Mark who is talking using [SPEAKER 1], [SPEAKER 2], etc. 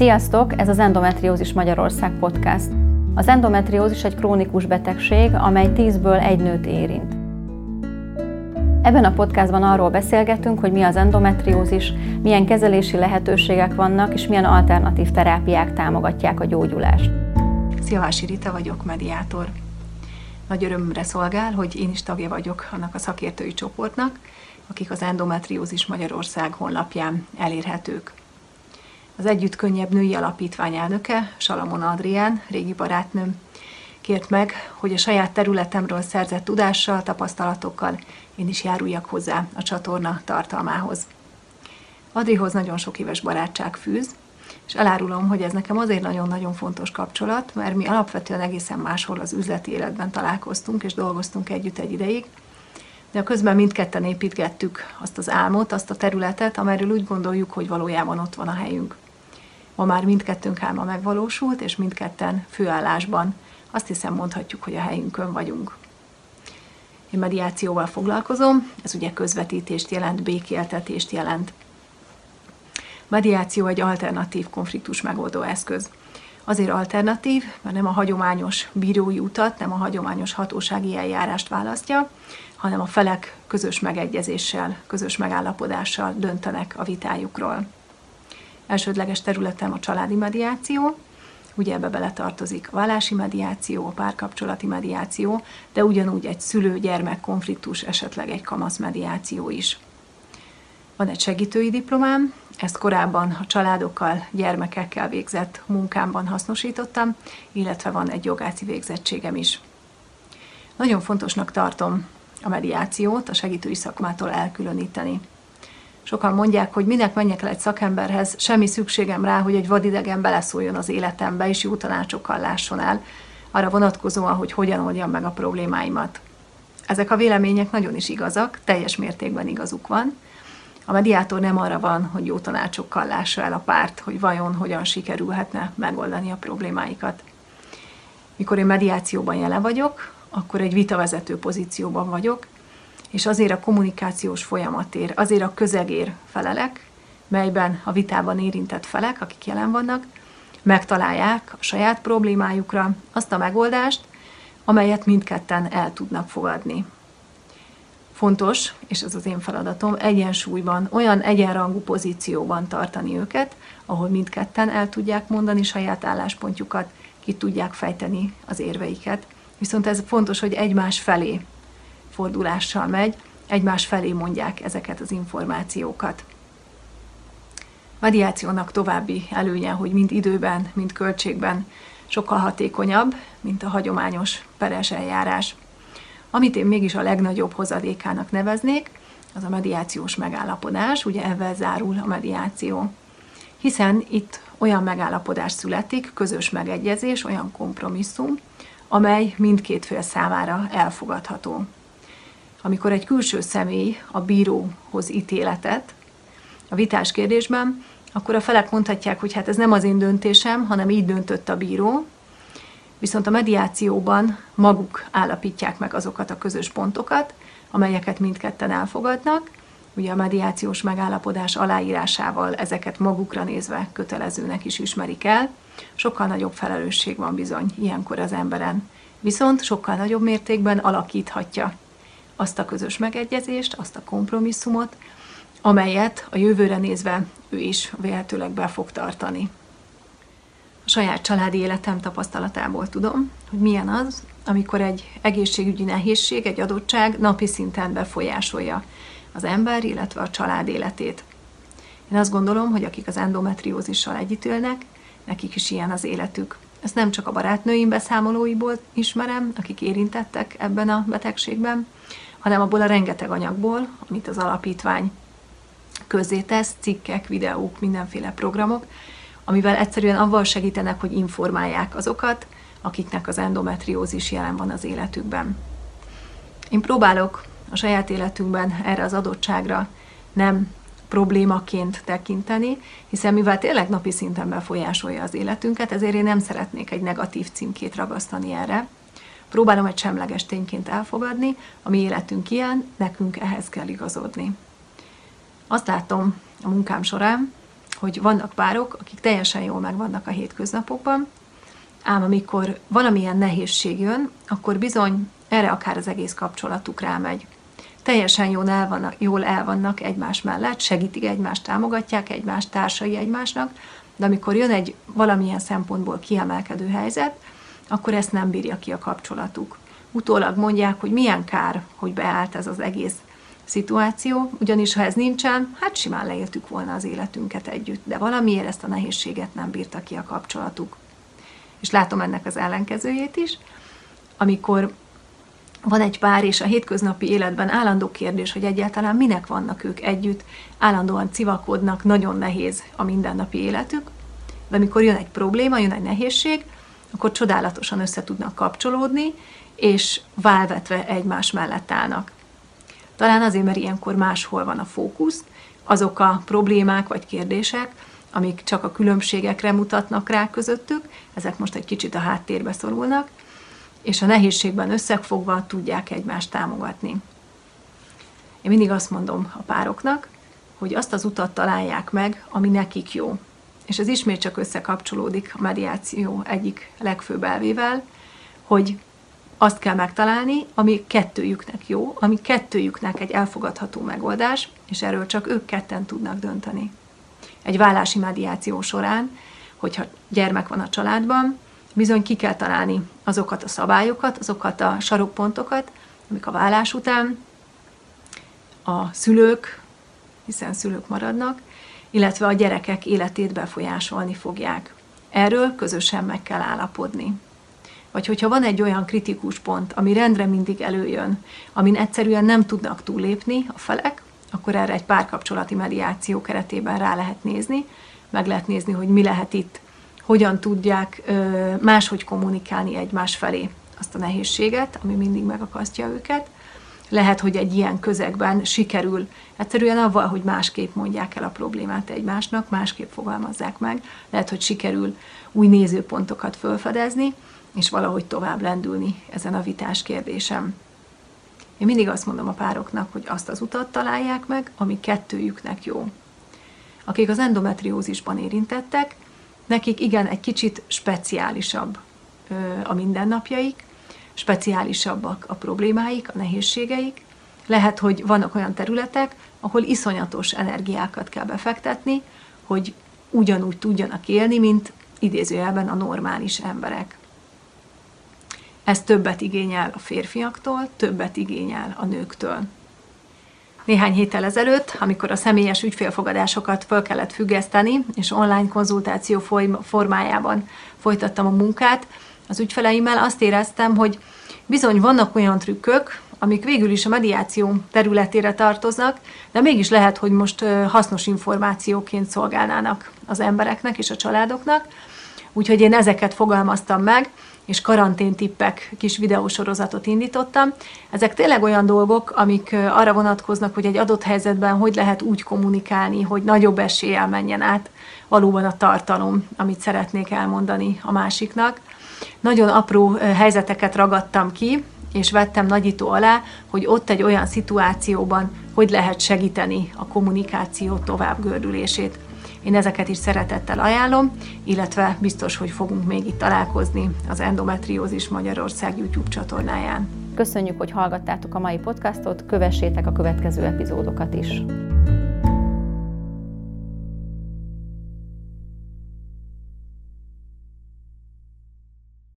[SPEAKER 1] Sziasztok! Ez az Endometriózis Magyarország podcast. Az endometriózis egy krónikus betegség, amely 10-ből egy nőt érint. Ebben a podcastban arról beszélgetünk, hogy mi az endometriózis, milyen kezelési lehetőségek vannak, és milyen alternatív terápiák támogatják a gyógyulást.
[SPEAKER 2] Szilvási Rita vagyok, mediátor. Nagy örömre szolgál, hogy én is tagja vagyok annak a szakértői csoportnak, akik az Endometriózis Magyarország honlapján elérhetők. Az Együtt Könnyebb Női Alapítvány elnöke, Salamon Adrián, régi barátnőm, kért meg, hogy a saját területemről szerzett tudással, tapasztalatokkal én is járuljak hozzá a csatorna tartalmához. Adrihoz nagyon sok éves barátság fűz, és elárulom, hogy ez nekem azért nagyon-nagyon fontos kapcsolat, mert mi alapvetően egészen máshol az üzleti életben találkoztunk és dolgoztunk együtt egy ideig, de a közben mindketten építgettük azt az álmot, azt a területet, amelyről úgy gondoljuk, hogy valójában ott van a helyünk. Ma már mindkettőnk álma megvalósult, és mindketten főállásban azt hiszem mondhatjuk, hogy a helyünkön vagyunk. Én mediációval foglalkozom, ez ugye közvetítést jelent, békéltetést jelent. Mediáció egy alternatív konfliktus megoldó eszköz. Azért alternatív, mert nem a hagyományos bírói utat, nem a hagyományos hatósági eljárást választja, hanem a felek közös megegyezéssel, közös megállapodással döntenek a vitájukról. Elsődleges területem a családi mediáció, ugye ebbe beletartozik a vállási mediáció, a párkapcsolati mediáció, de ugyanúgy egy szülő-gyermek konfliktus, esetleg egy kamasz mediáció is. Van egy segítői diplomám, ezt korábban a családokkal, gyermekekkel végzett munkámban hasznosítottam, illetve van egy jogáci végzettségem is. Nagyon fontosnak tartom a mediációt a segítői szakmától elkülöníteni. Sokan mondják, hogy minek menjek el egy szakemberhez, semmi szükségem rá, hogy egy vadidegen beleszóljon az életembe, és jó tanácsokkal lásson el, arra vonatkozóan, hogy hogyan oldjam meg a problémáimat. Ezek a vélemények nagyon is igazak, teljes mértékben igazuk van. A mediátor nem arra van, hogy jó tanácsokkal lássa el a párt, hogy vajon hogyan sikerülhetne megoldani a problémáikat. Mikor én mediációban jelen vagyok, akkor egy vitavezető pozícióban vagyok, és azért a kommunikációs folyamatért, azért a közegér felelek, melyben a vitában érintett felek, akik jelen vannak, megtalálják a saját problémájukra azt a megoldást, amelyet mindketten el tudnak fogadni. Fontos, és ez az én feladatom, egyensúlyban, olyan egyenrangú pozícióban tartani őket, ahol mindketten el tudják mondani saját álláspontjukat, ki tudják fejteni az érveiket. Viszont ez fontos, hogy egymás felé fordulással megy, egymás felé mondják ezeket az információkat. Mediációnak további előnye, hogy mind időben, mind költségben sokkal hatékonyabb, mint a hagyományos peres eljárás. Amit én mégis a legnagyobb hozadékának neveznék, az a mediációs megállapodás, ugye ebben zárul a mediáció. Hiszen itt olyan megállapodás születik, közös megegyezés, olyan kompromisszum, amely mindkét fél számára elfogadható amikor egy külső személy a bíróhoz ítéletet a vitás kérdésben, akkor a felek mondhatják, hogy hát ez nem az én döntésem, hanem így döntött a bíró, viszont a mediációban maguk állapítják meg azokat a közös pontokat, amelyeket mindketten elfogadnak. Ugye a mediációs megállapodás aláírásával ezeket magukra nézve kötelezőnek is ismerik el. Sokkal nagyobb felelősség van bizony ilyenkor az emberen. Viszont sokkal nagyobb mértékben alakíthatja azt a közös megegyezést, azt a kompromisszumot, amelyet a jövőre nézve ő is véletőleg be fog tartani. A saját családi életem tapasztalatából tudom, hogy milyen az, amikor egy egészségügyi nehézség, egy adottság napi szinten befolyásolja az ember, illetve a család életét. Én azt gondolom, hogy akik az endometriózissal együtt élnek, nekik is ilyen az életük. Ezt nem csak a barátnőim beszámolóiból ismerem, akik érintettek ebben a betegségben, hanem abból a rengeteg anyagból, amit az alapítvány közzétesz, cikkek, videók, mindenféle programok, amivel egyszerűen avval segítenek, hogy informálják azokat, akiknek az endometriózis jelen van az életükben. Én próbálok a saját életünkben erre az adottságra nem problémaként tekinteni, hiszen mivel tényleg napi szinten befolyásolja az életünket, ezért én nem szeretnék egy negatív címkét ragasztani erre, Próbálom egy semleges tényként elfogadni, a mi életünk ilyen, nekünk ehhez kell igazodni. Azt látom a munkám során, hogy vannak párok, akik teljesen jól megvannak a hétköznapokban, ám amikor valamilyen nehézség jön, akkor bizony erre akár az egész kapcsolatuk rámegy. Teljesen jól el, vannak, jól el vannak egymás mellett, segítik egymást, támogatják egymást, társai egymásnak, de amikor jön egy valamilyen szempontból kiemelkedő helyzet, akkor ezt nem bírja ki a kapcsolatuk. Utólag mondják, hogy milyen kár, hogy beállt ez az egész szituáció, ugyanis ha ez nincsen, hát simán leéltük volna az életünket együtt, de valamiért ezt a nehézséget nem bírta ki a kapcsolatuk. És látom ennek az ellenkezőjét is, amikor van egy pár, és a hétköznapi életben állandó kérdés, hogy egyáltalán minek vannak ők együtt, állandóan civakodnak, nagyon nehéz a mindennapi életük, de amikor jön egy probléma, jön egy nehézség, akkor csodálatosan össze tudnak kapcsolódni, és válvetve egymás mellett állnak. Talán azért, mert ilyenkor máshol van a fókusz, azok a problémák vagy kérdések, amik csak a különbségekre mutatnak rá közöttük, ezek most egy kicsit a háttérbe szorulnak, és a nehézségben összefogva tudják egymást támogatni. Én mindig azt mondom a pároknak, hogy azt az utat találják meg, ami nekik jó. És ez ismét csak összekapcsolódik a mediáció egyik legfőbb elvével, hogy azt kell megtalálni, ami kettőjüknek jó, ami kettőjüknek egy elfogadható megoldás, és erről csak ők ketten tudnak dönteni. Egy vállási mediáció során, hogyha gyermek van a családban, bizony ki kell találni azokat a szabályokat, azokat a sarokpontokat, amik a vállás után a szülők, hiszen szülők maradnak, illetve a gyerekek életét befolyásolni fogják. Erről közösen meg kell állapodni. Vagy hogyha van egy olyan kritikus pont, ami rendre mindig előjön, amin egyszerűen nem tudnak túllépni a felek, akkor erre egy párkapcsolati mediáció keretében rá lehet nézni, meg lehet nézni, hogy mi lehet itt hogyan tudják máshogy kommunikálni egymás felé azt a nehézséget, ami mindig megakasztja őket. Lehet, hogy egy ilyen közegben sikerül egyszerűen avval, hogy másképp mondják el a problémát egymásnak, másképp fogalmazzák meg, lehet, hogy sikerül új nézőpontokat felfedezni, és valahogy tovább lendülni ezen a vitás kérdésem. Én mindig azt mondom a pároknak, hogy azt az utat találják meg, ami kettőjüknek jó. Akik az endometriózisban érintettek, nekik igen, egy kicsit speciálisabb a mindennapjaik, speciálisabbak a problémáik, a nehézségeik. Lehet, hogy vannak olyan területek, ahol iszonyatos energiákat kell befektetni, hogy ugyanúgy tudjanak élni, mint idézőjelben a normális emberek. Ez többet igényel a férfiaktól, többet igényel a nőktől néhány héttel ezelőtt, amikor a személyes ügyfélfogadásokat föl kellett függeszteni, és online konzultáció formájában folytattam a munkát az ügyfeleimmel, azt éreztem, hogy bizony vannak olyan trükkök, amik végül is a mediáció területére tartoznak, de mégis lehet, hogy most hasznos információként szolgálnának az embereknek és a családoknak. Úgyhogy én ezeket fogalmaztam meg, és karanténtippek kis videósorozatot indítottam. Ezek tényleg olyan dolgok, amik arra vonatkoznak, hogy egy adott helyzetben hogy lehet úgy kommunikálni, hogy nagyobb eséllyel menjen át valóban a tartalom, amit szeretnék elmondani a másiknak. Nagyon apró helyzeteket ragadtam ki, és vettem nagyító alá, hogy ott egy olyan szituációban hogy lehet segíteni a kommunikáció tovább gördülését. Én ezeket is szeretettel ajánlom, illetve biztos, hogy fogunk még itt találkozni az Endometriózis Magyarország YouTube csatornáján.
[SPEAKER 1] Köszönjük, hogy hallgattátok a mai podcastot, kövessétek a következő epizódokat is.